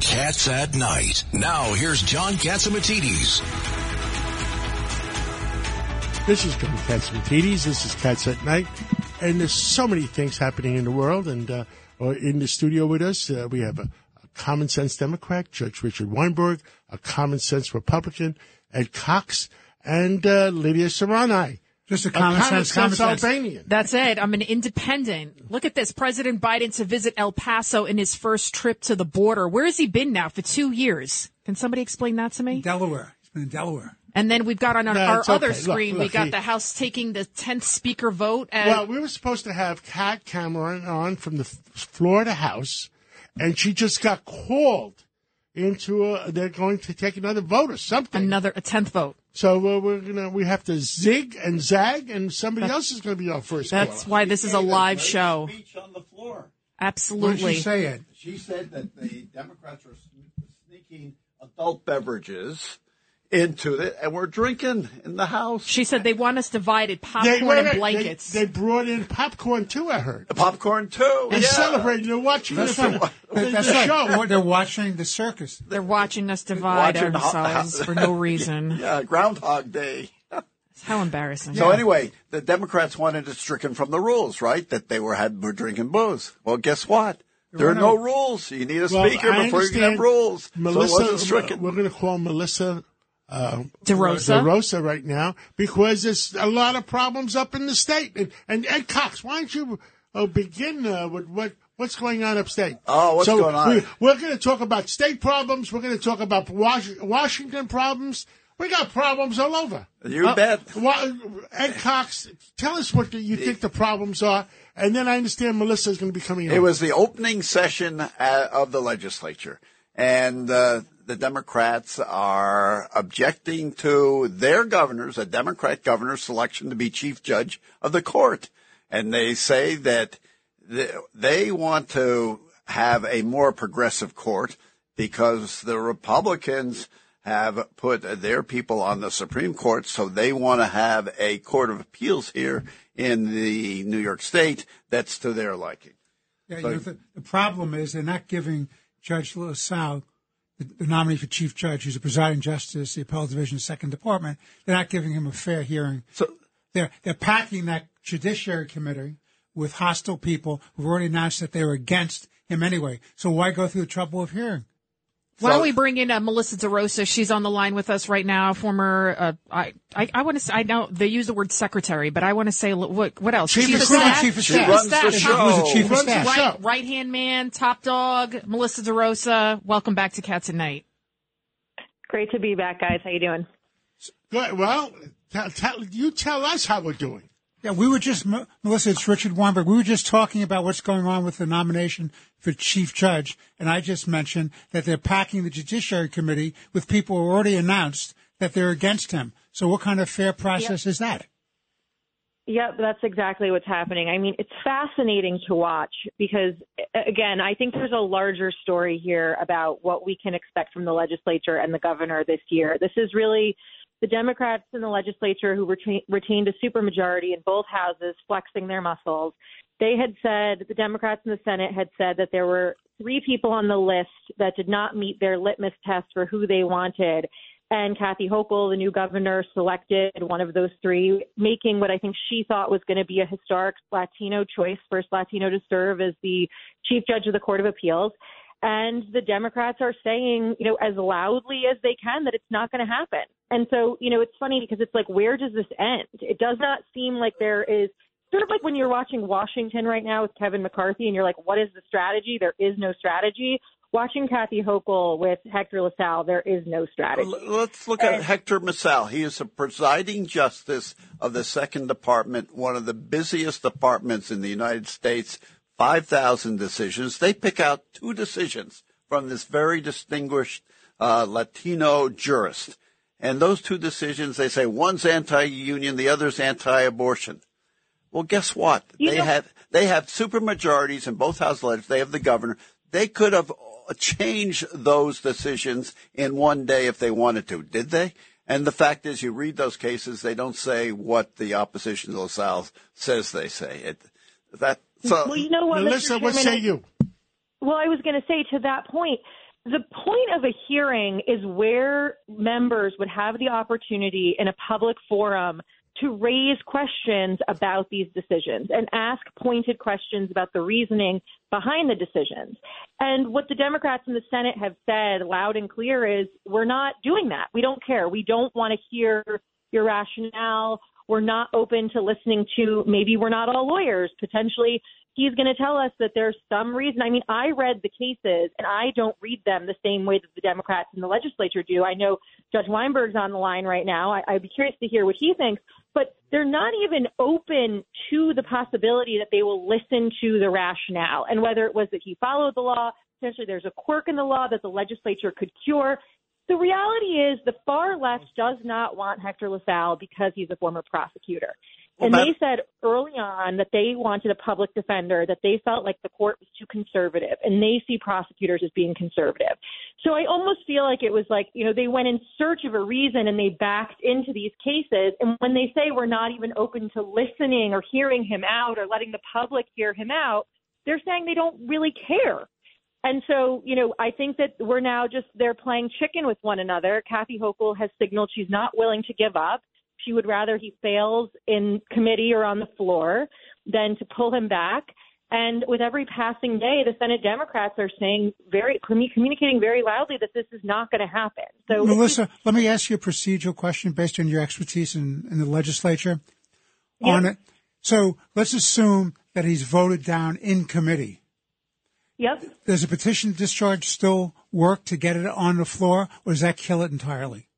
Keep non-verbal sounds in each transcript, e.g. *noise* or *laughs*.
Cats at Night. Now here's John Catsimatidis. This is John Catsimatidis. This is Cats at Night. And there's so many things happening in the world. And uh, in the studio with us, uh, we have a, a common sense Democrat, Judge Richard Weinberg, a common sense Republican, Ed Cox, and uh, Lydia Serrani. Just a common, a common sense, sense common sense. Albanian. That's it. I'm an independent. Look at this. President Biden to visit El Paso in his first trip to the border. Where has he been now for two years? Can somebody explain that to me? Delaware. He's been in Delaware. And then we've got on our, No, our it's other okay. Look, screen, we look, got he- the House taking the 10th speaker vote. And Well, we were supposed to have Kat Cammack on from the F- Florida House, and she just got called into a, they're going to take another vote or something. another, a 10th vote. So uh, we're gonna we have to zig and zag, and somebody else is going to be our first That's caller. why this is a live show. Speech on the floor. What did Absolutely. she say, Ed? She said that the Democrats are sneaking adult beverages into it, and we're drinking in the house. She said they want us divided, They- popcorn wait, and blankets. They, they brought in popcorn too. I heard. popcorn too. And yeah. celebrating. They're watching That's the, right. the, the That's right. show. They're- They're watching the circus. They're watching us divide Watching ho- ourselves for no reason. *laughs* Yeah, Groundhog Day. How embarrassing. So anyway, the Democrats wanted it stricken from the rules, right? That they were had were drinking booze. Well, guess what? There are no rules. You need a Well, speaker I before you can have rules. Melissa, so it wasn't stricken. we're going to call Melissa DeRosa. DeRosa right now because there's a lot of problems up in the state. And, and Ed Cox, why don't you uh, begin uh, with what what's going on upstate? Oh, what's so going on? We, we're going to talk about state problems. We're going to talk about Was- Washington problems. We got problems all over. You bet. Wa- Ed Cox, tell us what you think the problems are, and then I understand Melissa is going to be coming. It on. was the opening session uh, of the legislature, and uh, the Democrats are objecting to their governor's, a Democrat governor's selection to be chief judge of the court, and they say that they want to have a more progressive court because the Republicans have put their people on the Supreme Court, so they want to have a court of appeals here in the New York State that's to their liking. Yeah, you know, the, the problem is they're not giving Judge LaSalle, the, the nominee for chief judge, who's a presiding justice, the appellate division, second department, they're not giving him a fair hearing. So They're they're packing that judiciary committee with hostile people who've already announced that they were against him anyway. So why go through the trouble of hearing? Why don't we bring in uh, Melissa DeRosa? She's on the line with us right now. Former, uh, I, I, I want to say, I know they use the word secretary, but I want to say what, what else? Chief of of staff. staff. Chief of She staff. the show. Was the chief of staff. Right, right hand man, top dog, Melissa DeRosa. Welcome back to Cats at Night. Great to be back, guys. How you doing? Good. Well, tell, tell, you tell us how we're doing. Yeah, we were just, Melissa, it's Richard Weinberg. We were just talking about what's going on with the nomination for chief judge. And I just mentioned that they're packing the judiciary committee with people who already announced that they're against him. So what kind of fair process is that? Yep, that's exactly what's happening. I mean, it's fascinating to watch because, again, I think there's a larger story here about what we can expect from the legislature and the governor this year. This is really the Democrats in the legislature who retain, retained a supermajority in both houses, flexing their muscles. They had said, the Democrats in the Senate had said that there were three people on the list that did not meet their litmus test for who they wanted. And Kathy Hochul, the new governor, selected one of those three, making what I think she thought was going to be a historic Latino choice, first Latino to serve as the chief judge of the Court of Appeals. And the Democrats are saying, you know, as loudly as they can that it's not going to happen. And so, you know, it's funny because it's like, where does this end? It does not seem like there is sort of like when you're watching Washington right now with Kevin McCarthy and you're like, what is the strategy? There is no strategy. Watching Kathy Hochul with Hector LaSalle, there is no strategy. Let's look at Hector LaSalle. He is a presiding justice of the Second Department, one of the busiest departments in the United States. 5,000 decisions. They pick out two decisions from this very distinguished uh, Latino jurist. And those two decisions, they say one's anti-union, the other's anti-abortion. Well, guess what? You they know- have they have super majorities in both houses. of legislatures. They have the governor. They could have changed those decisions in one day if they wanted to. Did they? And the fact is, you read those cases, they don't say what the opposition to LaSalle says they say. It that so. well, you know what, Melissa, what say you? Well, I was going to say to that point, the point of a hearing is where members would have the opportunity in a public forum to raise questions about these decisions and ask pointed questions about the reasoning behind the decisions. And what the Democrats in the Senate have said loud and clear is we're not doing that. We don't care. We don't want to hear your rationale. We're not open to listening to maybe we're not all lawyers. Potentially, he's going to tell us that there's some reason. I mean, I read the cases and I don't read them the same way that the Democrats in the legislature do. I know Judge Weinberg's on the line right now. I, I'd be curious to hear what he thinks but they're not even open to the possibility that they will listen to the rationale and whether it was that he followed the law, potentially there's a quirk in the law that the legislature could cure. The reality is the far left does not want Hector LaSalle because he's a former prosecutor. And they said early on that they wanted a public defender, that they felt like the court was too conservative, and they see prosecutors as being conservative. So I almost feel like it was like, you know, they went in search of a reason and they backed into these cases. And when they say we're not even open to listening or hearing him out or letting the public hear him out, they're saying they don't really care. And so, you know, I think that we're now just they're playing chicken with one another. Kathy Hochul has signaled she's not willing to give up. She would rather he fails in committee or on the floor than to pull him back. And with every passing day, the Senate Democrats are saying very communicating very loudly that this is not going to happen. So, Melissa, let me ask you a procedural question based on your expertise in, in the legislature yeah. on it. So let's assume that he's voted down in committee. Yep. Does a petition discharge still work to get it on the floor, or does that kill it entirely?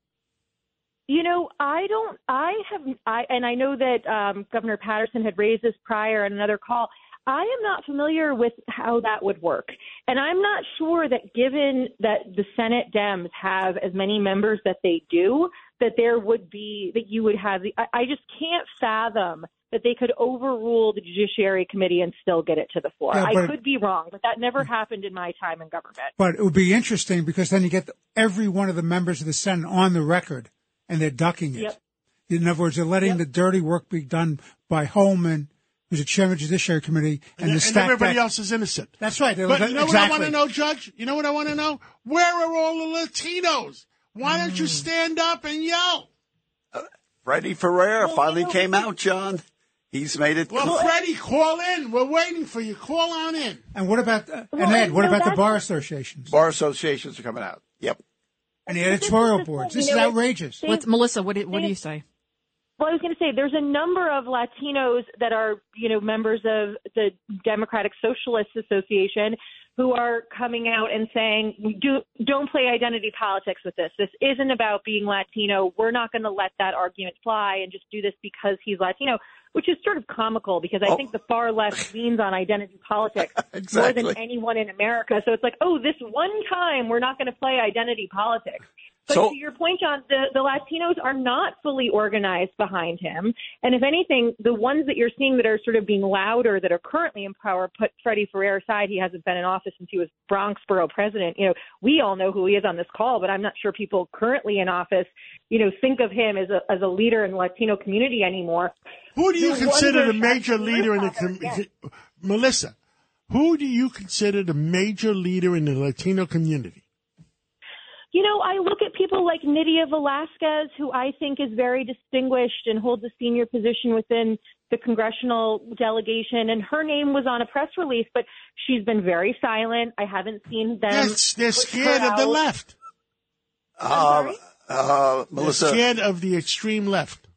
You know, I don't. I have. I and I know that um, Governor Paterson had raised this prior in another call. I am not familiar with how that would work. And I'm not sure that given that the Senate Dems have as many members that they do, that there would be, that you would have the, I, I just can't fathom that they could overrule the Judiciary Committee and still get it to the floor. Yeah, I could be wrong, but that never happened in my time in government. But it would be interesting because then you get every one of the members of the Senate on the record and they're ducking it. Yep. In other words, they're letting Yep. the dirty work be done by Hoylman, who's the chairman of the Judiciary Committee, and, and, the stack everybody that- else is innocent. That's right. But you know exactly. what I want to know, Judge? You know what I want to know? Where are all the Latinos? Why don't Hmm. you stand up and yell? Freddie Ferrer Well, finally you know- came out, John. He's made it. Well, Freddie, call in. We're waiting for you. Call on in. And what about uh, Well, and Ed? What you about the bar associations Bar associations are coming out. Yep. and the But this editorial boards? thing, This is know, outrageous. they- What's, Melissa, what, do- what do you say? Well, I was going to say there's a number of Latinos that are, you know, members of the Democratic Socialists Association who are coming out and saying, "Do don't play identity politics with this. This isn't about being Latino. We're not going to let that argument fly and just do this because he's Latino." Which is sort of comical because I Oh. think the far left *laughs* leans on identity politics *laughs* more than anyone in America. So it's like, oh, this one time we're not going to play identity politics. But So- to your point, John, the, the Latinos are not fully organized behind him. And if anything, the ones that you're seeing that are sort of being louder, that are currently in power, put Freddie Ferrer aside. He hasn't been in office since he was Bronx borough president. You know, we all know who he is on this call, but I'm not sure people currently in office, you know, think of him as a, as a leader in the Latino community anymore. Who do you The consider the major leader in the power, com- Melissa? Who do you consider the major leader in the Latino community? You know, I look at people like Nydia Velázquez, who I think is very distinguished and holds a senior position within the congressional delegation. And her name was on a press release, but she's been very silent. I haven't seen them. They're, they're scared of the out. left. Uh, sorry? uh, They're Melissa, scared of the extreme left.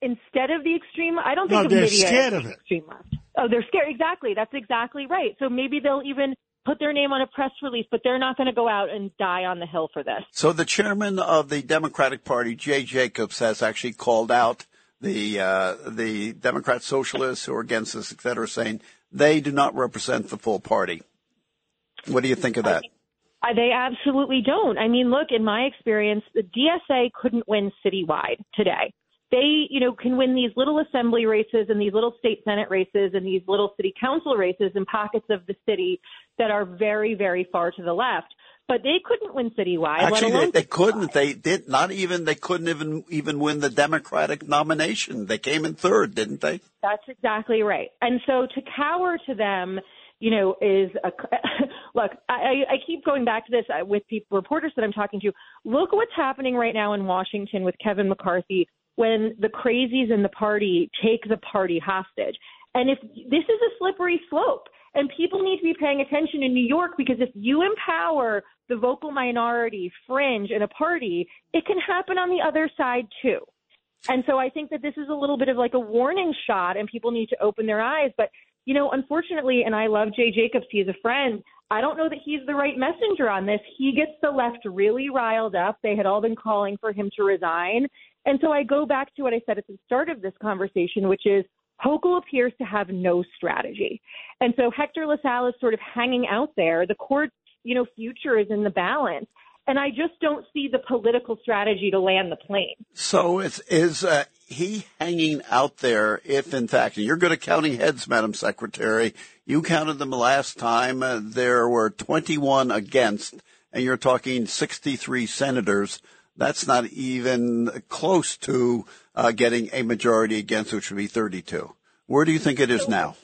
Instead of the extreme, I don't No, think of they're Nydia scared of the it. extreme left. Oh, they're scared. Exactly. That's exactly right. So maybe they'll even put their name on a press release, but they're not going to go out and die on the hill for this. So the chairman of the Democratic Party, Jay Jacobs, has actually called out the uh, the Democrat socialists who are against this, et cetera, saying they do not represent the full party. What do you think of that? Uh, They absolutely don't. I mean, look, in my experience, the DSA couldn't win citywide today. They, you know, can win these little assembly races and these little state senate races and these little city council races in pockets of the city that are very, very far to the left. But they couldn't win citywide. Actually, they, they couldn't. They did not even. They couldn't even even win the Democratic nomination. They came in third, didn't they? That's exactly right. And so to cower to them, you know, is a *laughs* look. I, I keep going back to this uh, with people, reporters that I'm talking to. Look what's happening right now in Washington with Kevin McCarthy when the crazies in the party take the party hostage. And if this is a slippery slope, and people need to be paying attention in New York because if you empower the vocal minority, fringe, in a party, it can happen on the other side too. And so I think that this is a little bit of like a warning shot, and people need to open their eyes. But you know, unfortunately, and I love Jay Jacobs, he's a friend. I don't know that he's the right messenger on this. He gets the left really riled up. They had all been calling for him to resign. And so I go back to what I said at the start of this conversation, which is Hochul appears to have no strategy. And so Hector LaSalle is sort of hanging out there. The court's, you know, future is in the balance. And I just don't see the political strategy to land the plane. So is, is uh, he hanging out there if, in fact, you're good at counting heads, Madam Secretary. You counted them last time. Uh, there were 21 against, and you're talking 63 senators. That's not even close to uh, getting a majority against, which would be 32. Where do you think it is now?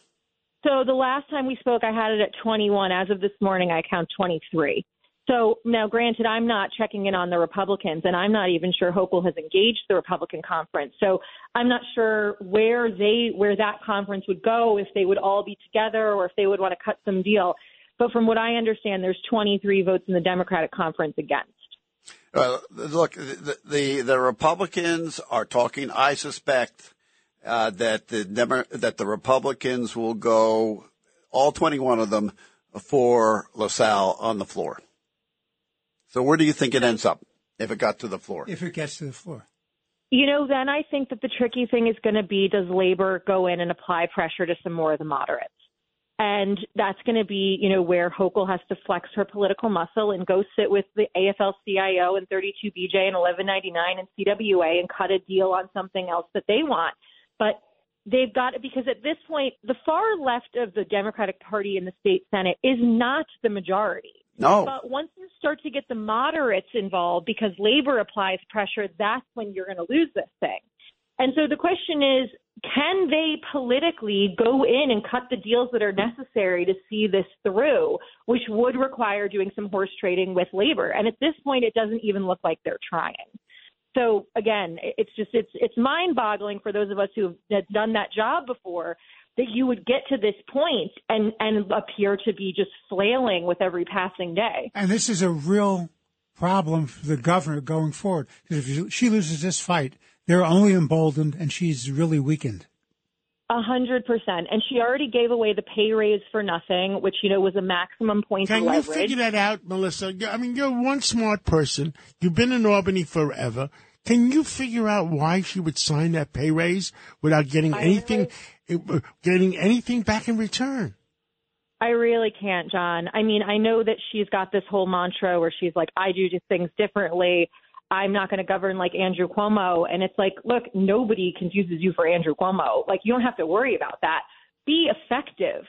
So the last time we spoke, I had it at 21. As of this morning, I count 23. So now, granted, I'm not checking in on the Republicans, and I'm not even sure Hochul has engaged the Republican conference. So I'm not sure where they where that conference would go if they would all be together or if they would want to cut some deal. But from what I understand, there's 23 votes in the Democratic conference against. Uh, look, the, the, the Republicans are talking. I suspect uh, that the Demo- that the Republicans will go all 21 of them for LaSalle on the floor. So where do you think it ends up if it got to the floor? If it gets to the floor. You know, then I think that the tricky thing is going to be does labor go in and apply pressure to some more of the moderates? And that's going to be, you know, where Hochul has to flex her political muscle and go sit with the AFL CIO and 32BJ and 1199 and CWA and cut a deal on something else that they want. But they've got it because at this point, the far left of the Democratic Party in the state Senate is not the majority. No. But once you start to get the moderates involved because labor applies pressure, that's when you're going to lose this thing. And so the question is, can they politically go in and cut the deals that are necessary to see this through, which would require doing some horse trading with labor? And at this point, it doesn't even look like they're trying. So again, it's just it's it's mind-boggling for those of us who have done that job before that you would get to this point and and appear to be just flailing with every passing day. And this is a real problem for the governor going forward because if she loses this fight, they're only emboldened and she's really weakened. A hundred percent, and she already gave away the pay raise for nothing, which you know was a maximum point Can of you figure that out, Melissa? I mean, you're one smart person. You've been in Albany forever. Can you figure out why she would sign that pay raise without getting I anything, uh, getting anything back in return? I really can't, John. I mean, I know that she's got this whole mantra where she's like, I do things differently. I'm not going to govern like Andrew Cuomo. And it's like, look, nobody confuses you for Andrew Cuomo. Like, you don't have to worry about that. Be effective.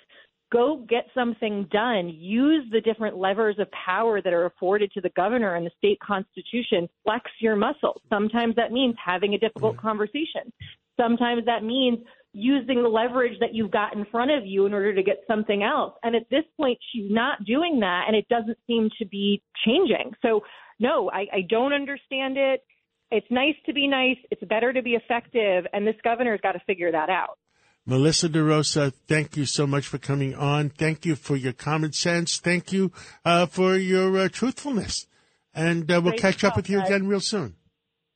Go get something done. Use the different levers of power that are afforded to the governor and the state constitution. Flex your muscles. Sometimes that means having a difficult mm-hmm. conversation. Sometimes that means using the leverage that you've got in front of you in order to get something else. And at this point, she's not doing that, and it doesn't seem to be changing. So, no, I, I don't understand it. It's nice to be nice. It's better to be effective, and this governor's got to figure that out. Melissa DeRosa, thank you so much for coming on. Thank you for your common sense. Thank you uh, for your uh, truthfulness. And uh, we'll Great catch up with you guys. again real soon.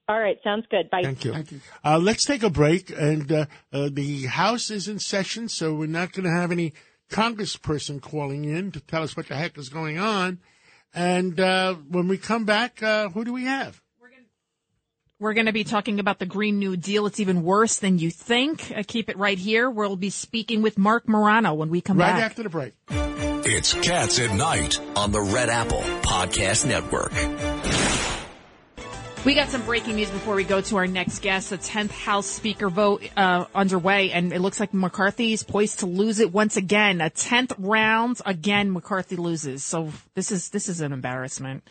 All right, sounds good. Bye. Thank you. Thank you. Uh, let's take a break. And uh, uh, the House is in session, so we're not going to have any congressperson calling in to tell us what the heck is going on. And uh, when we come back, uh, who do we have? We're going to be talking about the Green New Deal. It's even worse than you think. Uh, keep it right here. We'll be speaking with Marc Morano when we come Right back. after the break. It's Cats at Night on the Red Apple Podcast Network. We got some breaking news before we go to our next guest. The 10th House Speaker vote uh, underway, and it looks like McCarthy is poised to lose it once again. A 10th round, again, McCarthy loses. So this is this is an embarrassment.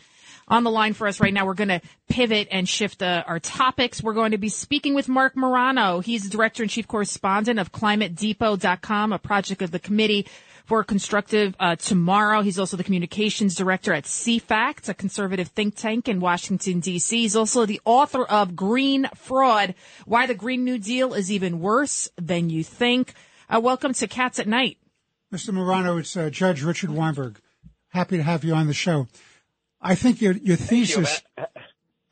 On the line for us right now, we're going to pivot and shift uh, our topics. We're going to be speaking with Marc Morano. He's the director and chief correspondent of ClimateDepot.com, a project of the Committee for constructive uh, tomorrow. He's also the communications director at CFACT, a conservative think tank in Washington D.C. He's also the author of Green Fraud: Why the Green New Deal is Even Worse Than You Think. Uh, welcome to Cats at Night. Mr. Morano, it's uh, Judge Richard Weinberg. Happy to have you on the show. I think your your thesis. You,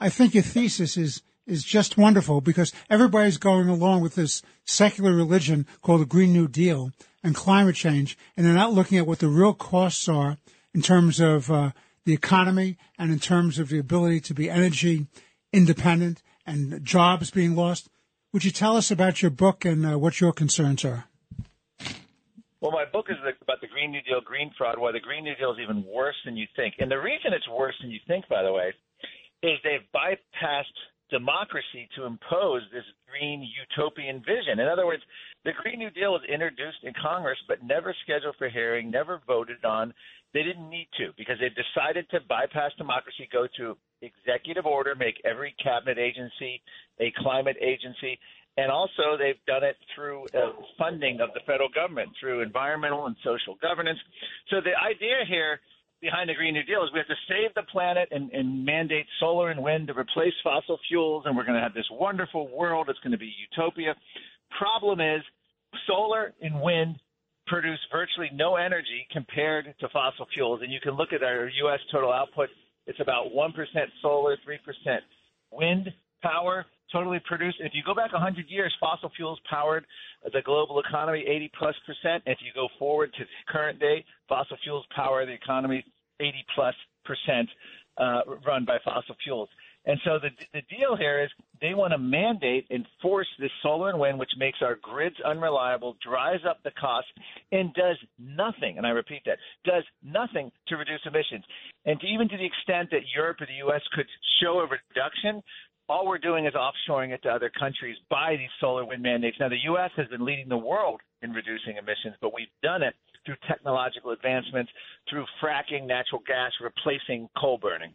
I think your thesis is is just wonderful because everybody's going along with this secular religion called the Green New Deal and climate change, and they're not looking at what the real costs are in terms of uh, the economy and in terms of the ability to be energy independent and jobs being lost. Would you tell us about your book and uh, what your concerns are? Well, my book is about the Green New Deal, green fraud, why the Green New Deal is even worse than you think. And the reason it's worse than you think, by the way, is they've bypassed democracy to impose this green utopian vision. In other words, the Green New Deal was introduced in Congress but never scheduled for hearing, never voted on. They didn't need to because they decided to bypass democracy, go to executive order, make every cabinet agency a climate agency, and also they've done it through uh, funding of the federal government through environmental and social governance. So the idea here behind the Green New Deal is we have to save the planet and, and mandate solar and wind to replace fossil fuels, and we're going to have this wonderful world. It's going to be utopia. Problem is, solar and wind produce virtually no energy compared to fossil fuels. And you can look at our U.S. total output. It's about 1% solar, 3% wind power totally produced. If you go back 100 years, fossil fuels powered the global economy 80 plus percent. If you go forward to the current day, fossil fuels power the economy 80 plus percent uh, run by fossil fuels. And so the the deal here is they want to mandate and force this solar and wind, which makes our grids unreliable, drives up the cost, and does nothing. And I repeat that does nothing to reduce emissions. And to, even to the extent that Europe or the U.S. could show a reduction, all we're doing is offshoring it to other countries by these solar wind mandates. Now, the U.S. has been leading the world in reducing emissions, but we've done it through technological advancements, through fracking natural gas, replacing coal burning.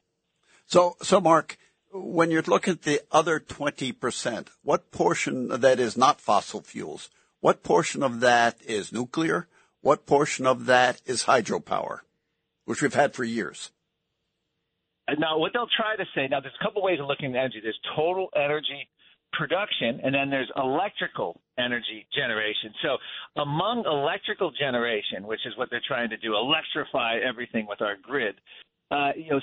So, so Mark, when you look at the other 20%, what portion of that is not fossil fuels? What portion of that is nuclear? What portion of that is hydropower, which we've had for years? Now, what they'll try to say now, there's a couple ways of looking at energy. There's total energy production, and then there's electrical energy generation. So, among electrical generation, which is what they're trying to do, electrify everything with our grid. Uh, you know,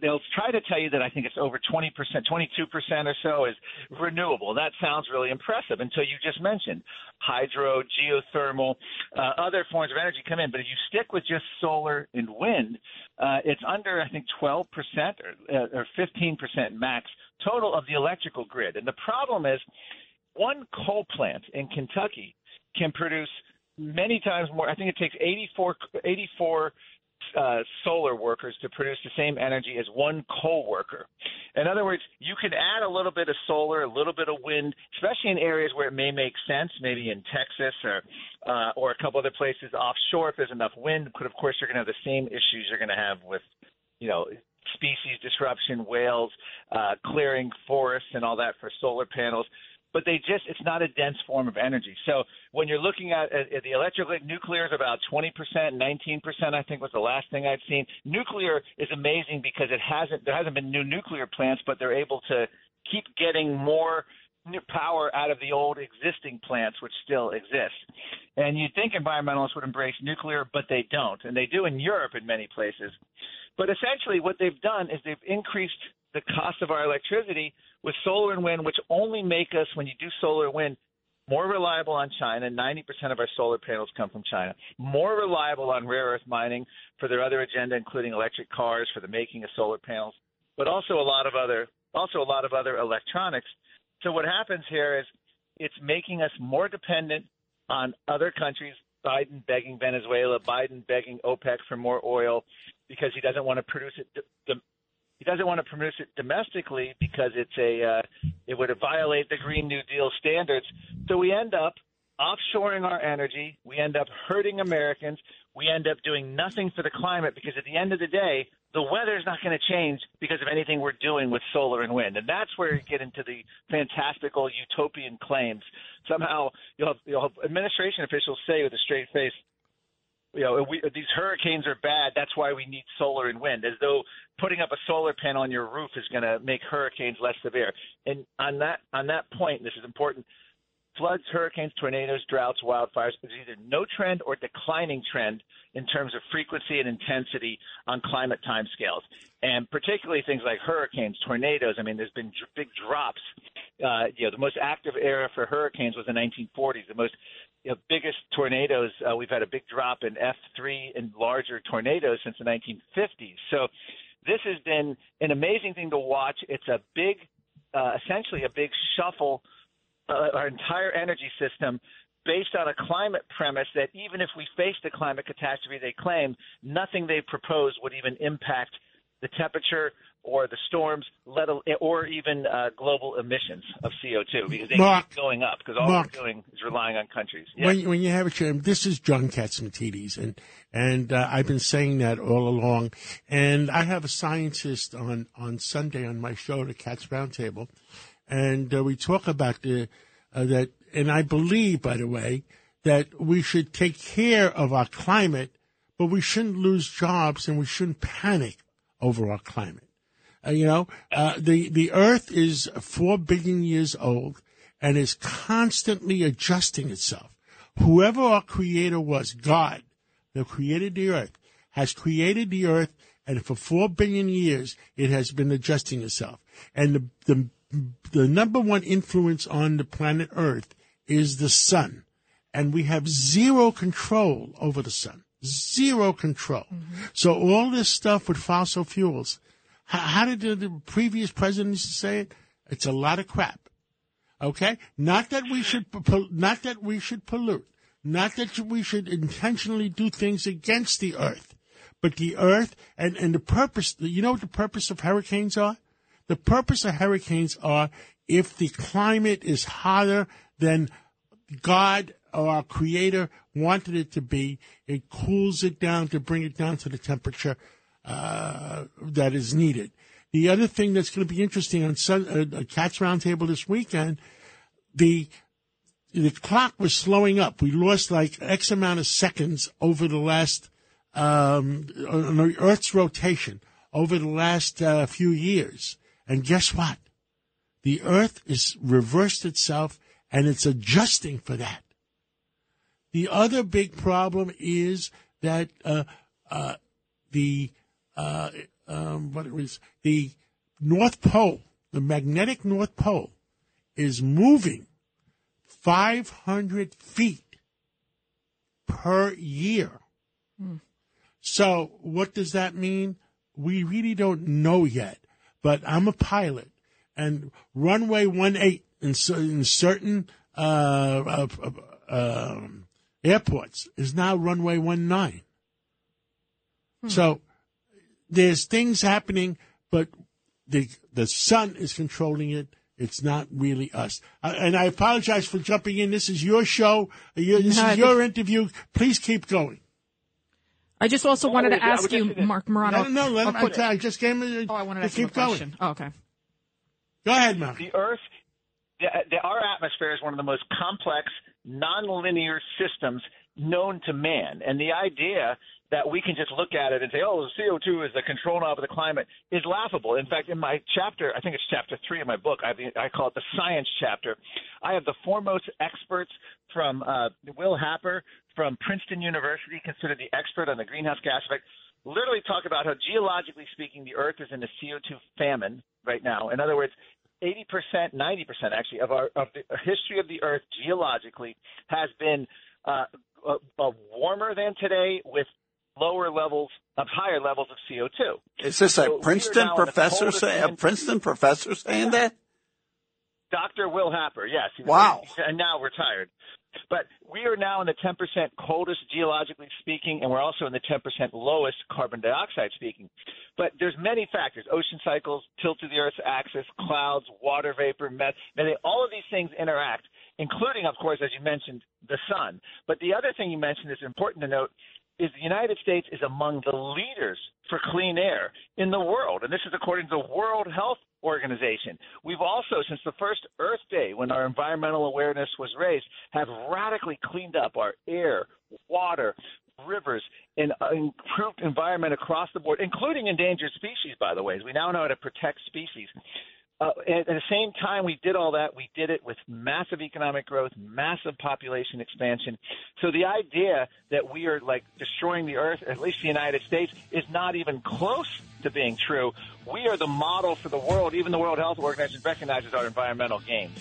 they'll try to tell you that I think it's over 20%, 22% or so is renewable. That sounds really impressive until you just mentioned hydro, geothermal, uh, other forms of energy come in. But if you stick with just solar and wind, uh, it's under, I think, 12% or, uh, or 15% max total of the electrical grid. And the problem is one coal plant in Kentucky can produce many times more. I think it takes 84, 84 uh, solar workers to produce the same energy as one coal worker. In other words, you can add a little bit of solar, a little bit of wind, especially in areas where it may make sense, maybe in Texas or uh, or a couple other places offshore. If there's enough wind, but of course you're going to have the same issues you're going to have with, you know, species disruption, whales, uh, clearing forests, and all that for solar panels but they just it's not a dense form of energy. So when you're looking at, at, at the electrical nuclear is about 20%, 19% I think was the last thing I'd seen. Nuclear is amazing because it hasn't there hasn't been new nuclear plants, but they're able to keep getting more power out of the old existing plants which still exist. And you'd think environmentalists would embrace nuclear, but they don't. And they do in Europe in many places. But essentially what they've done is they've increased the cost of our electricity with solar and wind, which only make us, when you do solar and wind, more reliable on China. 90% of our solar panels come from China. More reliable on rare earth mining for their other agenda, including electric cars for the making of solar panels, but also a lot of other also a lot of other electronics. So what happens here is it's making us more dependent on other countries. Biden begging Venezuela, Biden begging OPEC for more oil because he doesn't want to produce it he doesn't want to produce it domestically because it's a uh, it would violate the Green New Deal standards. So we end up offshoring our energy. We end up hurting Americans. We end up doing nothing for the climate because at the end of the day, the weather is not going to change because of anything we're doing with solar and wind. And that's where you get into the fantastical utopian claims. Somehow you'll have, you'll have administration officials say with a straight face, you know, we, these hurricanes are bad. That's why we need solar and wind, as though putting up a solar panel on your roof is going to make hurricanes less severe. And on that on that point, this is important. Floods, hurricanes, tornadoes, droughts, wildfires is either no trend or declining trend in terms of frequency and intensity on climate timescales. And particularly things like hurricanes, tornadoes. I mean, there's been big drops. Uh, you know, the most active era for hurricanes was the 1940s. The most you know, biggest tornadoes, uh, we've had a big drop in F3 and larger tornadoes since the 1950s. So this has been an amazing thing to watch. It's a big, uh, essentially a big shuffle, uh, our entire energy system based on a climate premise that even if we faced a climate catastrophe they claim, nothing they propose would even impact the temperature or the storms, let or even uh, global emissions of CO2 because they Mark, keep going up because all Mark, we're doing is relying on countries. Yeah. When, when you have a chance, this is John Catsimatidis, and and uh, I've been saying that all along. And I have a scientist on on Sunday on my show, the Cats Roundtable, and uh, we talk about the uh, that. And I believe, by the way, that we should take care of our climate, but we shouldn't lose jobs and we shouldn't panic over our climate. Uh, you know, uh, the the Earth is four billion years old and is constantly adjusting itself. Whoever our Creator was, God, that created the Earth, has created the Earth, and for four billion years it has been adjusting itself. And the the the number one influence on the planet Earth is the sun, and we have zero control over the sun. Zero control. Mm-hmm. So all this stuff with fossil fuels how, how did the, the previous presidents say it? It's a lot of crap. Okay, not that we should not that we should pollute, not that we should intentionally do things against the earth, but the earth and and the purpose. You know what the purpose of hurricanes are? The purpose of hurricanes are if the climate is hotter than God our Creator wanted it to be, it cools it down to bring it down to the temperature uh, that is needed. The other thing that's going to be interesting on Sun, uh, a Cats Roundtable this weekend, the the clock was slowing up. We lost like X amount of seconds over the last um, on the Earth's rotation over the last uh, few years. And guess what? The Earth is reversed itself and it's adjusting for that. The other big problem is that uh, uh, the uh, um, what it was the North Pole, the magnetic North Pole, is moving 500 feet per year. So what does that mean? We really don't know yet. But I'm a pilot, and runway 18 in, in certain uh, uh, uh, um, airports is now runway 19. So there's things happening, but the the sun is controlling it. It's not really us. Uh, and I apologize for jumping in. This is your show. Your, this No, is your interview. Please keep going. I just also wanted to ask you, gonna- Marc Morano. No, no, let I'll him, put- I, I just came in. oh, I wanted to to ask you a keep going. question. Oh, okay. Go ahead, Mark. the Earth, the, the, our atmosphere is one of the most complex, nonlinear systems known to man. And the idea that we can just look at it and say, oh, CO2 is the control knob of the climate is laughable. In fact, in my chapter, I think it's chapter three of my book, I, I call it the science chapter. I have the foremost experts from uh, Will Happer from Princeton University, considered the expert on the greenhouse gas effect, literally talk about how geologically speaking, the Earth is in a CO2 famine right now. In other words, 80%, 90% actually of our of the history of the Earth geologically has been uh, uh, uh, warmer than today with lower levels of higher levels of CO2. Is this a So are Princeton now in the professor coldest say, a Princeton professor saying that? Dr. Will Happer, yes. Wow. *laughs* And now retired. But we are now in the 10% coldest geologically speaking, and we're also in the 10% lowest carbon dioxide speaking. But there's many factors: ocean cycles, tilt of the Earth's axis, clouds, water vapor, meth. Now, they, all of these things interact, including, of course, as you mentioned, the sun. But the other thing you mentioned is important to note is the United States is among the leaders for clean air in the world, and this is according to the World Health Organization. We've also, since the first Earth Day, when our environmental awareness was raised, have radically cleaned up our air, water, rivers, and uh, improved environment across the board, including endangered species, by the way. We now know how to protect species. Uh, at the same time we did all that, we did it with massive economic growth, massive population expansion. So the idea that we are like destroying the earth, at least the United States, is not even close to being true. We are the model for the world. Even the World Health Organization recognizes our environmental gains.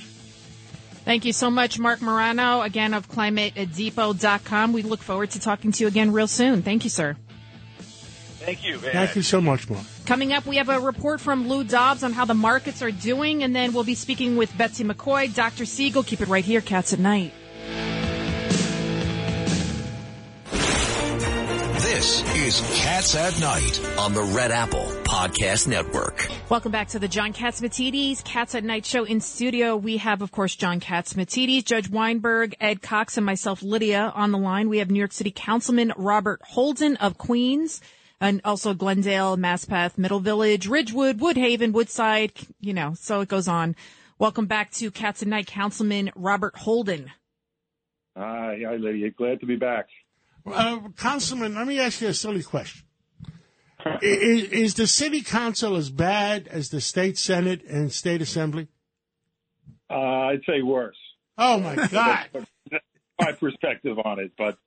Thank you so much, Marc Morano, again of ClimateDepot.com. We look forward to talking to you again real soon. Thank you, sir. Thank you. Thank you so much, Mark. Coming up, we have a report from Lou Dobbs on how the markets are doing, and then we'll be speaking with Betsy McCaughey, Dr. Siegel. Keep it right here, Cats at Night. This is Cats at Night on the Red Apple Podcast Network. Welcome back to the John Catsimatidis Cats at Night show. In studio, we have, of course, John Catsimatidis, Judge Weinberg, Ed Cox, and myself, Lydia, on the line. We have New York City Councilman Robert Holden of Queens and also Glendale, Maspeth, Middle Village, Ridgewood, Woodhaven, Woodside, you know, so it goes on. Welcome back to Cats and Night, Councilman Robert Holden. Hi, hi, Lydia. Glad to be back. Uh, Councilman, let me ask you a silly question. is, is, the city council as bad as the state senate and state assembly? Uh, I'd say worse. Oh my *laughs* God! my perspective on it, but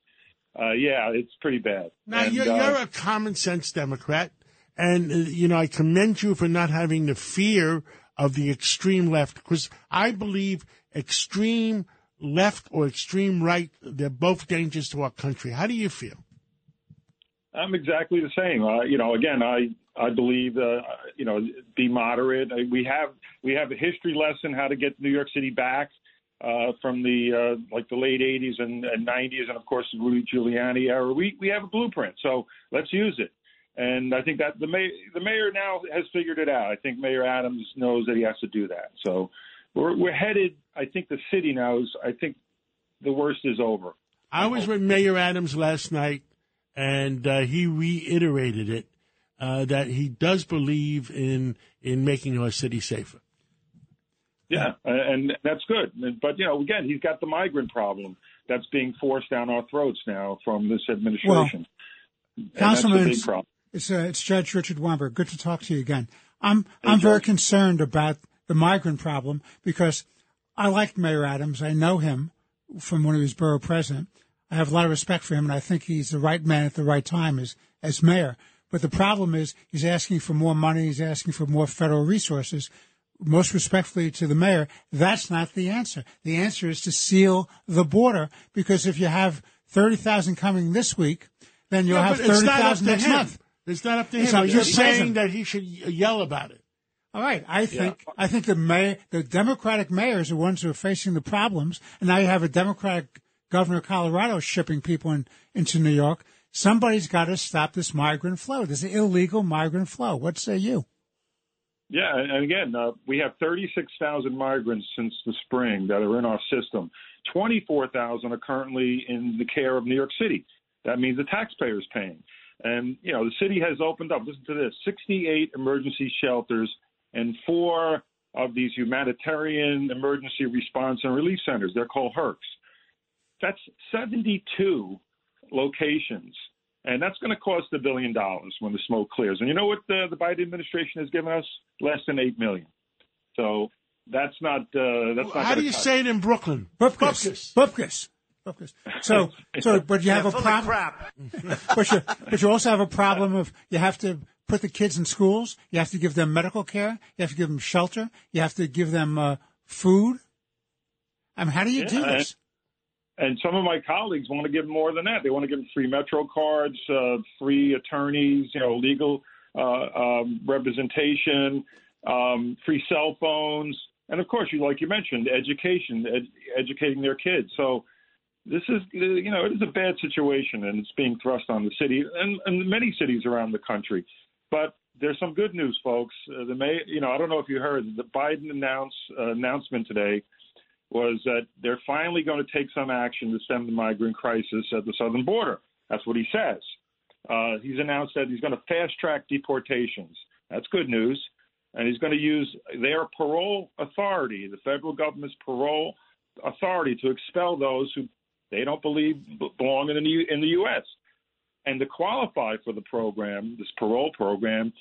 uh, yeah, it's pretty bad. Now and, you're, uh, you're, a common sense Democrat, and uh, you know I commend you for not having the fear of the extreme left because I believe extreme left or extreme right they're both dangerous to our country. How do you feel? I'm exactly the same. Uh, you know, again, I I believe uh, you know be moderate. We have we have a history lesson how to get New York City back uh, from the uh, like the late 80s and, and 90s, and of course the Rudy Giuliani era. We we have a blueprint, so let's use it. And I think that the mayor the mayor now has figured it out. I think Mayor Adams knows that he has to do that. So we're we're headed. I think the city knows. I think the worst is over. I was with Mayor Adams last night, and uh, he reiterated it uh, that he does believe in in making our city safer. Yeah, and that's good. But you know, again, he's got the migrant problem that's being forced down our throats now from this administration. Well, Councilman, it's, it's, uh, it's, Judge Richard Weinberg. Good to talk to you again. I'm hey, I'm Judge. very concerned about the migrant problem because I like Mayor Adams. I know him from when he was borough president. I have a lot of respect for him, and I think he's the right man at the right time as as mayor. But the problem is he's asking for more money. He's asking for more federal resources, most respectfully to the mayor, that's not the answer. The answer is to seal the border because if you have 30,000 coming this week, then you'll yeah, have 30,000 next him. month. It's not up to him. You're saying that he should yell about it. All right. I think yeah. I think the mayor, the Democratic mayors are the ones who are facing the problems, and now you have a Democratic governor of Colorado shipping people in, into New York. Somebody's got to stop this migrant flow. This illegal migrant flow. What say you? Yeah, and again, uh, we have 36,000 migrants since the spring that are in our system. 24,000 are currently in the care of New York City. That means the taxpayers paying. And you know, the city has opened up. Listen to this: 68 emergency shelters and four of these humanitarian emergency response and relief centers. They're called HERCs. That's 72 locations and that's going to cost a billion dollars when the smoke clears. And you know what the, the Biden administration has given us? Less than eight million. So that's not. Uh, that's not. How do you cut. say it in Brooklyn? Bupkis. Bupkis. Bupkis. So, *laughs* so, but you have yeah, a problem. *laughs* but you, but you also have a problem of you have to put the kids in schools. You have to give them medical care. You have to give them shelter. You have to give them uh, food. I mean, how do you yeah, do this? And some of my colleagues want to give more than that. They want to give them free Metro cards, uh, free attorneys, you know, legal uh, um, representation, um, free cell phones, and of course, you like you mentioned, education, ed- educating their kids. So this is, you know, it is a bad situation, and it's being thrust on the city and, and many cities around the country. But there's some good news, folks. Uh, the May, you know, I don't know if you heard the Biden announce uh, announcement today was that they're finally going to take some action to stem the migrant crisis at the southern border. That's what he says. Uh, he's announced that he's going to fast track deportations. That's good news. And he's going to use their parole authority, the federal government's parole authority, to expel those who they don't believe belong in the, in the U.S. And to qualify for the program, this parole program,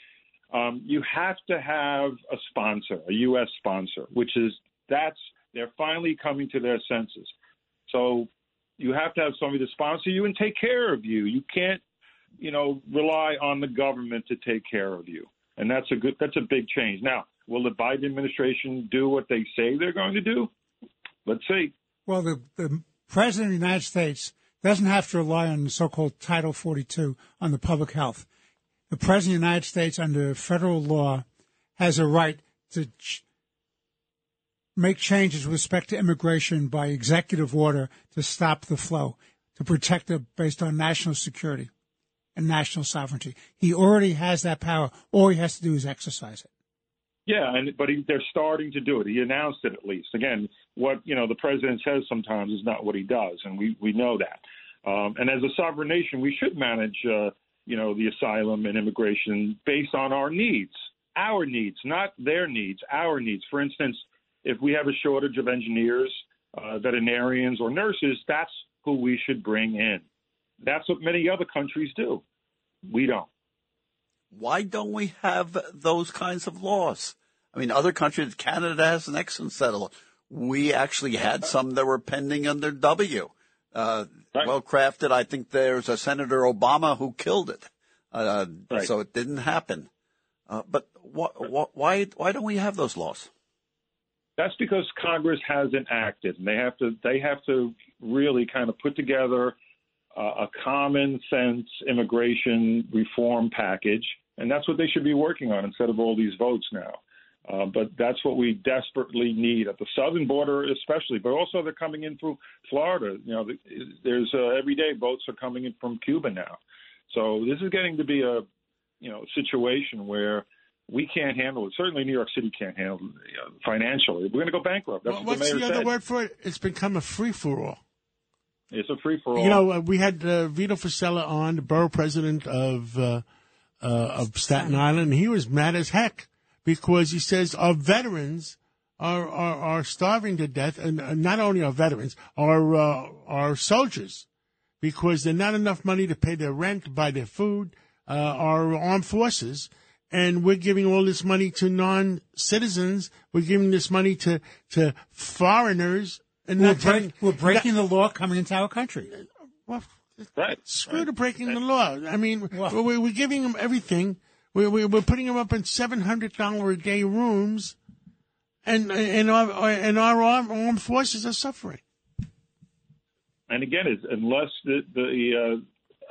um, you have to have a sponsor, a U.S. sponsor, which is that's they're finally coming to their senses. So you have to have somebody to sponsor you and take care of you. You can't, you know, rely on the government to take care of you. And that's a good that's a big change. Now, will the Biden administration do what they say they're going to do? Let's see. Well, the, the president of the United States doesn't have to rely on the so-called Title 42 on the public health. The president of the United States, under federal law, has a right to ch- make changes with respect to immigration by executive order to stop the flow, to protect it based on national security and national sovereignty. He already has that power. All he has to do is exercise it. Yeah, and but he, they're starting to do it. He announced it at least. Again, what you know the president says sometimes is not what he does, and we we know that. Um, and as a sovereign nation, we should manage, uh, you know, the asylum and immigration based on our needs, our needs, not their needs, our needs. For instance, if we have a shortage of engineers, uh, veterinarians, or nurses, that's who we should bring in. That's what many other countries do. We don't. Why don't we have those kinds of laws? I mean, other countries, Canada has an excellent set of laws. We actually had some that were pending under W. Uh, right. Well crafted. I think there's a Senator Obama who killed it. Uh, right. So it didn't happen. Uh, but wh- wh- why why don't we have those laws? That's because Congress hasn't acted, and they have to they have to really kind of put together a common sense immigration reform package, and that's what they should be working on instead of all these votes now. Uh, but that's what we desperately need at the southern border, especially. But also, they're coming in through Florida. You know, there's uh, every day boats are coming in from Cuba now. So this is getting to be a you know situation where we can't handle it. Certainly, New York City can't handle it uh, financially. We're going to go bankrupt. That's well, what what's the, the other said. word for it? It's become a free for all. It's a free for all. You know, uh, we had uh, Vito Fossella on, the borough president of uh, uh, of Staten Island. He was mad as heck because he says our veterans are are, are starving to death, and uh, not only our veterans, our uh, our soldiers, because there's not enough money to pay their rent, buy their food, our armed forces. And we're giving all this money to non-citizens. We're giving this money to, to foreigners and we're, break, we're breaking not, the law coming into our country. Well, right. Screw right. the breaking right. the law. I mean, well, we're, we're, giving them everything. We're, we're putting them up in seven hundred dollar a day rooms, and and our and our armed forces are suffering. And again, unless the the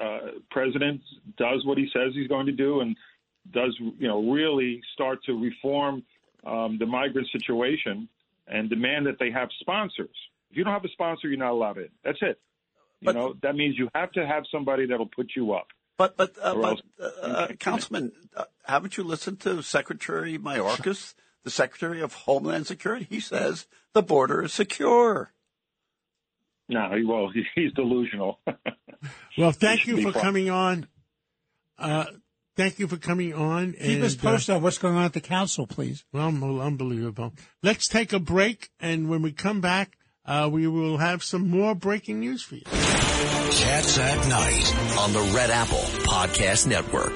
uh, uh, president does what he says he's going to do, and does you know really start to reform um, the migrant situation, and demand that they have sponsors. If you don't have a sponsor, you're not allowed in. That's it. You but, know that means you have to have somebody that'll put you up. But but uh, but uh, uh, Councilman, uh, haven't you listened to Secretary Mayorkas, the Secretary of Homeland Security? He says the border is secure. No, well, he's delusional. *laughs* well, thank you for coming on. Uh, Thank you for coming on. Keep and, us posted uh, on what's going on at the council, please. Well, unbelievable. Let's take a break, and when we come back, uh, we will have some more breaking news for you. Cats at Night on the Red Apple Podcast Network.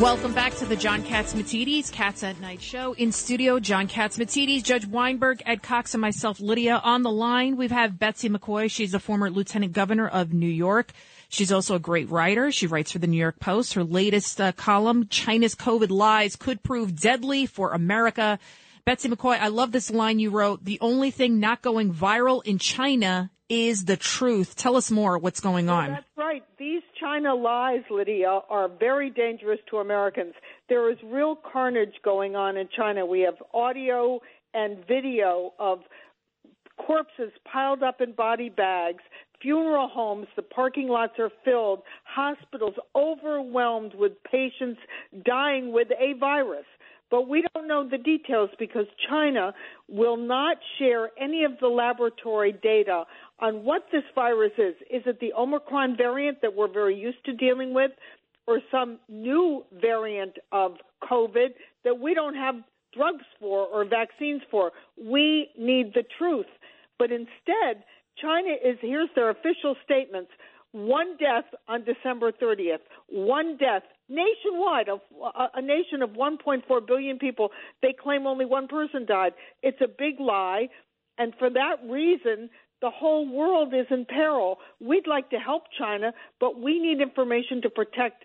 Welcome back to the John Catsimatidis Cats at Night show. In studio, John Catsimatidis, Judge Weinberg, Ed Cox, and myself, Lydia. On the line, we have Betsy McCaughey. She's a former lieutenant governor of New York. She's also a great writer. She writes for the New York Post. Her latest uh, column, China's COVID lies could prove deadly for America. Betsy McCaughey, I love this line you wrote. The only thing not going viral in China is the truth. Tell us more. What's going on? Well, that's right. These China lies, Lydia, are very dangerous to Americans. There is real carnage going on in China. We have audio and video of corpses piled up in body bags funeral homes, the parking lots are filled, hospitals overwhelmed with patients dying with a virus. But we don't know the details because China will not share any of the laboratory data on what this virus is. Is it the Omicron variant that we're very used to dealing with, or some new variant of COVID that we don't have drugs for or vaccines for? We need the truth. But instead, China is, here's their official statements. one death on December 30th. One death nationwide of a, a nation of 1.4 billion people. They claim only one person died. It's a big lie, and for that reason, the whole world is in peril. We'd like to help China, but we need information to protect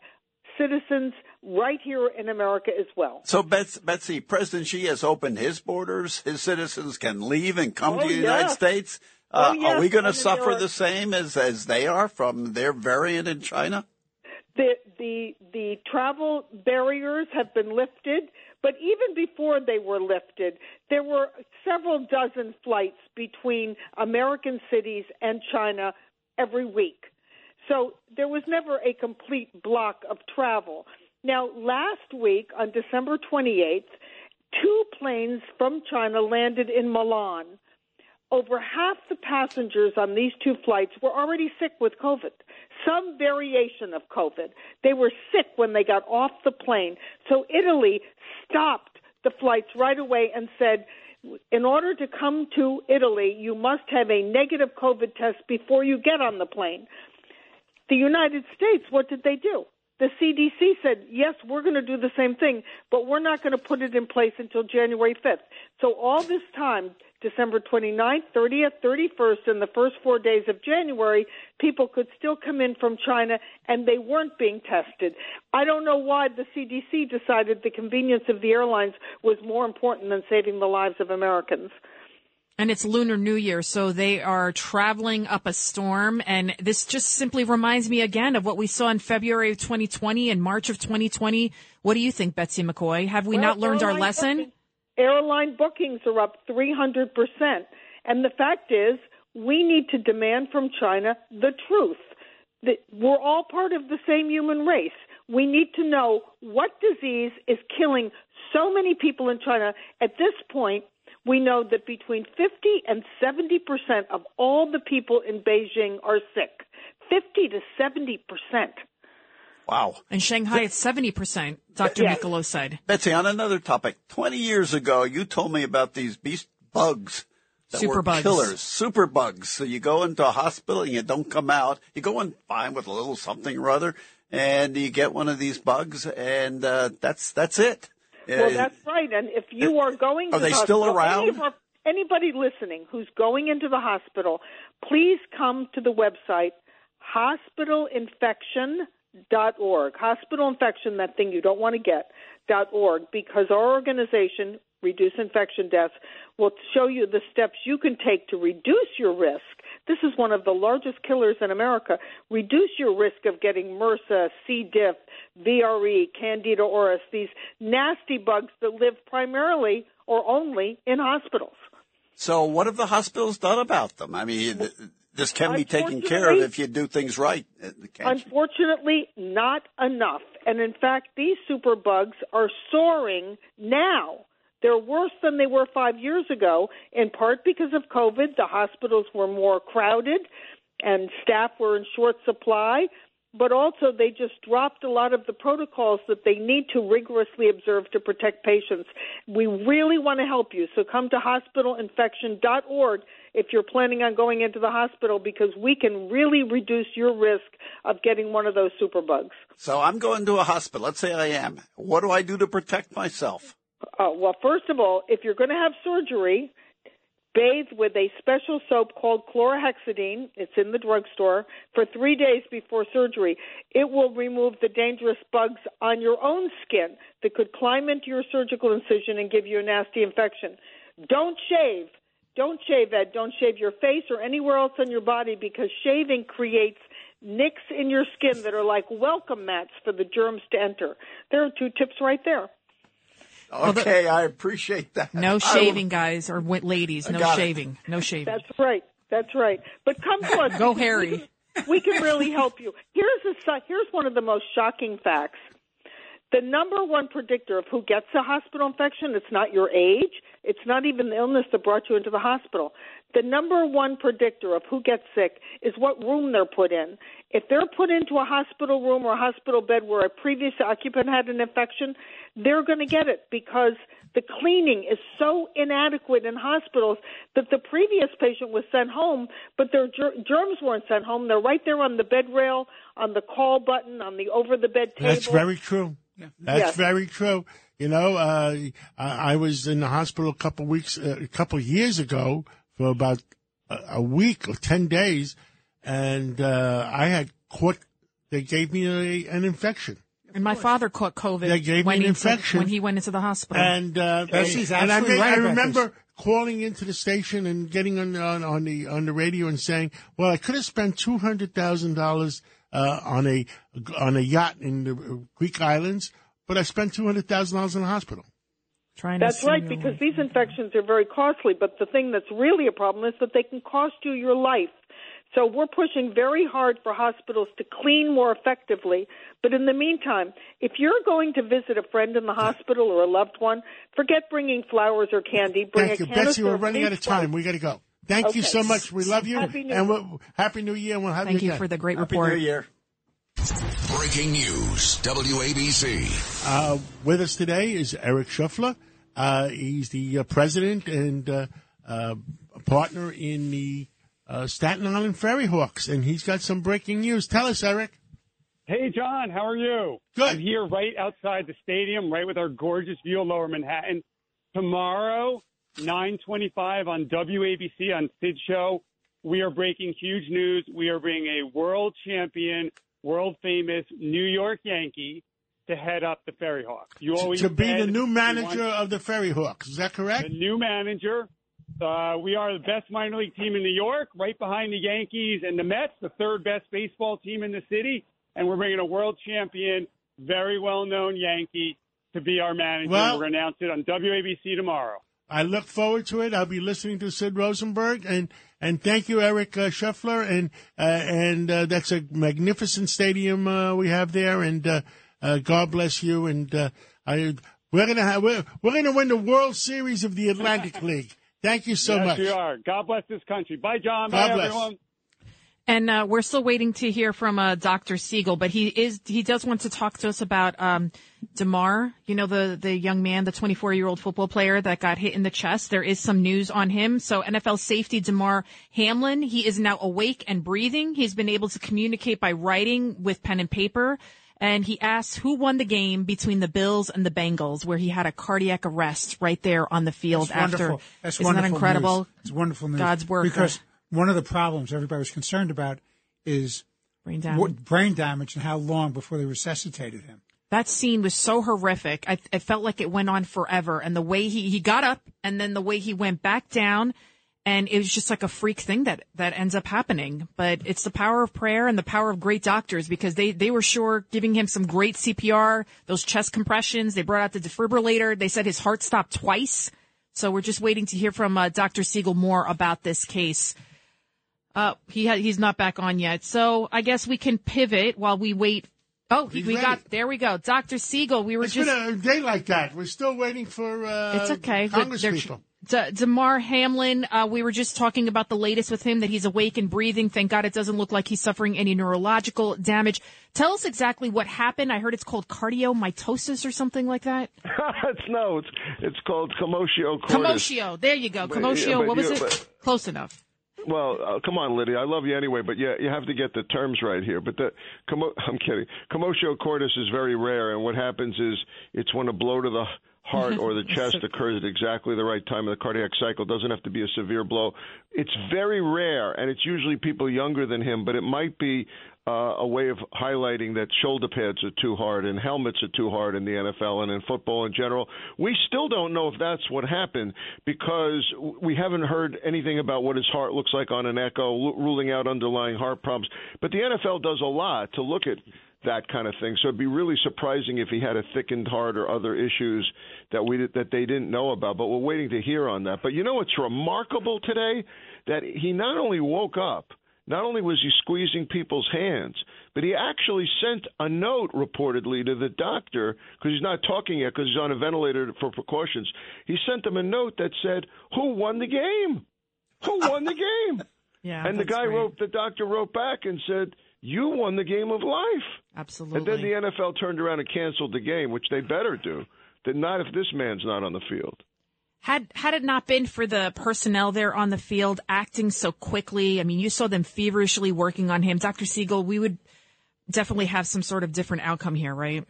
citizens right here in America as well. So, Betsy, President Xi has opened his borders. His citizens can leave and come Oh, to the yeah. United States. Oh, Uh, yes, are we going to suffer the same as, as they are from their variant in China? the the the travel barriers have been lifted, but even before they were lifted, there were several dozen flights between American cities and China every week. So there was never a complete block of travel. Now, last week on December 28th, two planes from China landed in Milan. Over half the passengers on these two flights were already sick with COVID, some variation of COVID. They were sick when they got off the plane. So Italy stopped the flights right away and said, in order to come to Italy, you must have a negative COVID test before you get on the plane. The United States, what did they do? The CDC said, yes, we're going to do the same thing, but we're not going to put it in place until January 5th. So all this time, December 29th, 30th, 31st, and the first four days of January, people could still come in from China and they weren't being tested. I don't know why the CDC decided the convenience of the airlines was more important than saving the lives of Americans. And it's Lunar New Year, so they are traveling up a storm. And this just simply reminds me again of what we saw in February of 2020 and March of 2020. What do you think, Betsy McCaughey? Have we Well, not learned our airline lesson? Airline bookings are up 300%. And the fact is, we need to demand from China the truth. That we're all part of the same human race. We need to know what disease is killing so many people in China. At this point, we know that between 50 and 70 percent of all the people in Beijing are sick. 50 to 70 percent. Wow. In Shanghai, it's 70%, Dr. Yes. Mikolo said. Betsy, on another topic, 20 years ago, you told me about these beast bugs that were Superbugs. killers, super bugs. So you go into a hospital and you don't come out. You go in fine with a little something or other, and you get one of these bugs, and uh, that's that's it. Well, Uh, that's right. And if you are going Are to they the still hospital, around? Any our, anybody listening who's going into the hospital, please come to the website hospitalinfection.org. Hospital infection, that thing you don't want to get, dot .org, because our organization, Reduce Infection Deaths, will show you the steps you can take to reduce your risk. This is one of the largest killers in America. Reduce your risk of getting MRSA, C. diff, VRE, Candida auris, these nasty bugs that live primarily or only in hospitals. so what have the hospitals done about them? I mean, this can be taken care of if you do things right. can't you? Unfortunately, not enough. And in fact, these superbugs are soaring now. They're worse than they were five years ago, in part because of COVID. The hospitals were more crowded and staff were in short supply, but also they just dropped a lot of the protocols that they need to rigorously observe to protect patients. We really want to help you. So come to hospitalinfection.org if you're planning on going into the hospital because we can really reduce your risk of getting one of those superbugs. So I'm going to a hospital. Let's say I am. What do I do to protect myself? Uh, well, first of all, if you're going to have surgery, bathe with a special soap called chlorhexidine. It's in the drugstore for three days before surgery. It will remove the dangerous bugs on your own skin that could climb into your surgical incision and give you a nasty infection. Don't shave. Don't shave, Ed. Don't shave your face or anywhere else on your body because shaving creates nicks in your skin that are like welcome mats for the germs to enter. There are two tips right there. Okay, I appreciate that. No I will- shaving, guys or wi- ladies. No got it. shaving. No shaving. That's right. That's right. But come to us. *laughs* Go because Harry. We can, we can really help you. Here's a here's one of the most shocking facts. The number one predictor of who gets a hospital infection, it's not your age, it's not even the illness that brought you into the hospital. The number one predictor of who gets sick is what room they're put in. If they're put into a hospital room or a hospital bed where a previous occupant had an infection, they're going to get it because the cleaning is so inadequate in hospitals that the previous patient was sent home, but their ger- germs weren't sent home. They're right there on the bed rail, on the call button, on the over the bed table. That's very true. That's Yes. very true. You know, uh, I, I was in the hospital a couple weeks, uh, a couple years ago for about a, a week or ten days, and uh, I had caught. They gave me a, an infection, And my father caught COVID They gave me an he infection. when he went into the hospital. and uh, Bessie's and I, absolutely made- right I about remember calling into the station and getting on, on on the on the radio and saying, "Well, I could have spent two hundred thousand dollars uh, on a on a yacht in the Greek islands, but I spent two hundred thousand dollars in the hospital." Trying That's send right, because away. these infections are very costly. But the thing that's really a problem is that they can cost you your life. So we're pushing very hard for hospitals to clean more effectively. But in the meantime, if you're going to visit a friend in the hospital or a loved one, forget bringing flowers or candy. Bring Thank a you, Betsy. We're running out of time. wipes. We got to go. Thank you so much. We love you, Happy New and Year. we'll, happy New Year. And we'll have Thank you you again. for the great Happy report. New Year. Breaking news. WABC. Uh, with us today is Eric Schuffler. Uh, he's the uh, president and uh, uh, partner in the uh, Staten Island Ferry Hawks, and he's got some breaking news. Tell us, Eric. Hey, John, how are you? Good. I'm here right outside the stadium, right with our gorgeous view of Lower Manhattan. Tomorrow, 925 on WABC on Sid Show, we are breaking huge news. We are bringing a world champion, world famous New York Yankee to head up the Ferry Hawks. You always to be the new manager of the Ferry Hawks. Is that correct? the new manager. Uh, we are the best minor league team in New York, right behind the Yankees and the Mets, the third best baseball team in the city. And we're bringing a world champion, very well known Yankee to be our manager. Well- we're going to announce it on WABC tomorrow. I look forward to it. I'll be listening to Sid Rosenberg, and and thank you, Eric uh, Scheffler, and uh, and uh, that's a magnificent stadium uh, we have there, and uh, uh, God bless you, and uh, I we're gonna have we're, we're gonna win the World Series of the Atlantic *laughs* League. Thank you so yes, much. we are. God bless this country. Bye, John. God Bye, bless. everyone. And uh, we're still waiting to hear from uh, Dr. Siegel, but he is he does want to talk to us about um, Damar. You know the the young man, the 24 year old football player that got hit in the chest. There is some news on him. So NFL safety Damar Hamlin, he is now awake and breathing. He's been able to communicate by writing with pen and paper. And he asked who won the game between the Bills and the Bengals, where he had a cardiac arrest right there on the field That's after. wonderful. That's Isn't wonderful that incredible? News. It's wonderful news. God's work. Because one of the problems everybody was concerned about is Brain damage. what, brain damage and how long before they resuscitated him. That scene was so horrific. I, it felt like it went on forever. And the way he, he got up and then the way he went back down and it was just like a freak thing that, that ends up happening. But it's the power of prayer and the power of great doctors because they, they were sure giving him some great CPR, those chest compressions. They brought out the defibrillator. They said his heart stopped twice. So we're just waiting to hear from uh, Dr. Siegel more about this case. Uh, he ha- he's not back on yet. So I guess we can pivot while we wait. Oh, he, He's we ready. got there. We go, Doctor Siegel. We were It's just. been a day like that. We're still waiting for uh, it's okay. but Congress they're- people. D- Damar Hamlin, uh, we were just talking about the latest with him that he's awake and breathing. Thank God it doesn't look like he's suffering any neurological damage. Tell us exactly what happened. I heard it's called cardiomytosis or something like that. *laughs* it's no, it's it's called commotio cordis. Commotio. There you go. But- Commotio. yeah, but what was you- it? but- Close enough. Well, uh, come on, Lydia. I love you anyway, but yeah, you have to get the terms right here. But the commo- *laughs* I'm kidding. Commotio cordis is very rare, and what happens is it's when a blow to the heart or the *laughs* chest occurs at exactly the right time in the cardiac cycle. It doesn't have to be a severe blow. It's very rare, and it's usually people younger than him. But it might be uh, a way of highlighting that shoulder pads are too hard and helmets are too hard in the NFL and in football in general. We still don't know if that's what happened because we haven't heard anything about what his heart looks like on an echo, lu- ruling out underlying heart problems. But the NFL does a lot to look at that kind of thing. So it'd be really surprising if he had a thickened heart or other issues that we that they didn't know about. But we're waiting to hear on that. But you know what's remarkable today? That he not only woke up not only was he squeezing people's hands, but he actually sent a note reportedly to the doctor because he's not talking yet because he's on a ventilator for precautions. He sent them a note that said, "Who won the game? Who won the game?" *laughs* Yeah, and the guy great. wrote, the doctor wrote back and said, "You won the game of life." Absolutely. And then the NFL turned around and canceled the game, which they better do. That not if this man's not on the field. Had had it not been for the personnel there on the field acting so quickly, I mean, you saw them feverishly working on him, Dr. Siegel. We would definitely have some sort of different outcome here, right?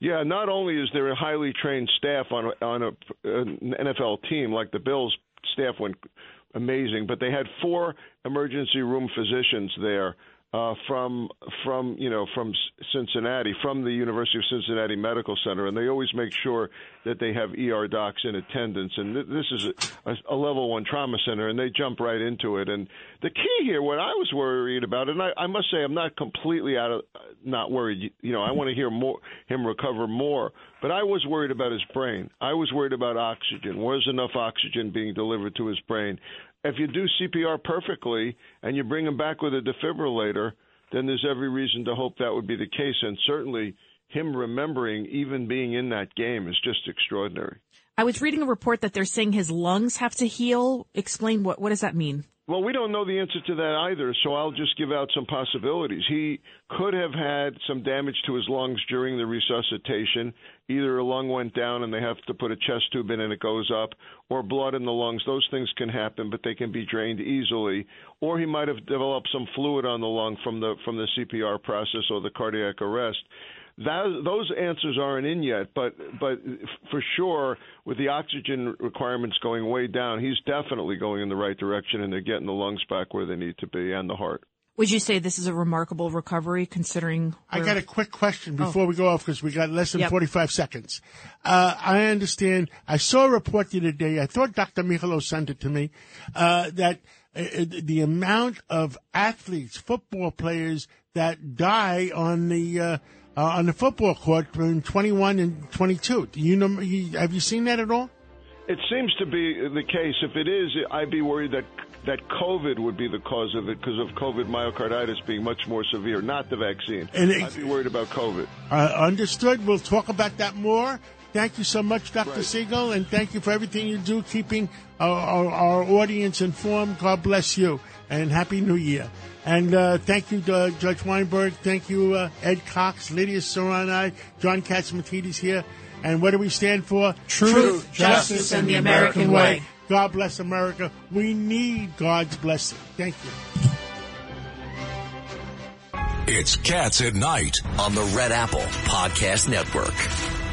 Yeah, not only is there a highly trained staff on a, on a, an NFL team like the Bills staff went amazing, but they had four emergency room physicians there uh, from from you know from Cincinnati, from the University of Cincinnati Medical Center, and they always make sure that they have ER docs in attendance. And th- this is a, a, a level one trauma center, and they jump right into it. And the key here, what I was worried about, and I, I must say, I'm not completely out of not worried. You know, I want to hear more him recover more, but I was worried about his brain. I was worried about oxygen. Was enough oxygen being delivered to his brain? If you do CPR perfectly and you bring him back with a defibrillator, then there's every reason to hope that would be the case. And certainly, him remembering even being in that game is just extraordinary. I was reading a report that they're saying his lungs have to heal. Explain what what does that mean? Well, we don't know the answer to that either, so I'll just give out some possibilities. He could have had some damage to his lungs during the resuscitation. Either a lung went down and they have to put a chest tube in and it goes up, or blood in the lungs. Those things can happen, but they can be drained easily. Or he might have developed some fluid on the lung from the from the CPR process or the cardiac arrest. That, those answers aren't in yet, but but for sure, with the oxygen requirements going way down, he's definitely going in the right direction, and they're getting the lungs back where they need to be and the heart. Would you say this is a remarkable recovery considering? I got a quick question Oh. before we go off because we got less than Yep. 45 seconds. Uh, I understand. I saw a report the other day. I thought Dr. Michalo sent it to me uh, that uh, the amount of athletes, football players that die on the uh, on the football court between 21 and 22. Do you know? Have you seen that at all? It seems to be the case. If it is, I'd be worried that that COVID would be the cause of it because of COVID myocarditis being much more severe, not the vaccine. And it- I'd be worried about COVID. Uh, understood. We'll talk about that more. Thank you so much, Dr. Right. Siegel, and thank you for everything you do, keeping our, our, our audience informed. God bless you, and Happy New Year. And uh, thank you, uh, Judge Weinberg. Thank you, uh, Ed Cox, Lydia Serrani, John Catsimatidis here. And what do we stand for? Truth, justice, and the American way. God bless America. We need God's blessing. Thank you. It's Cats at Night on the Red Apple Podcast Network.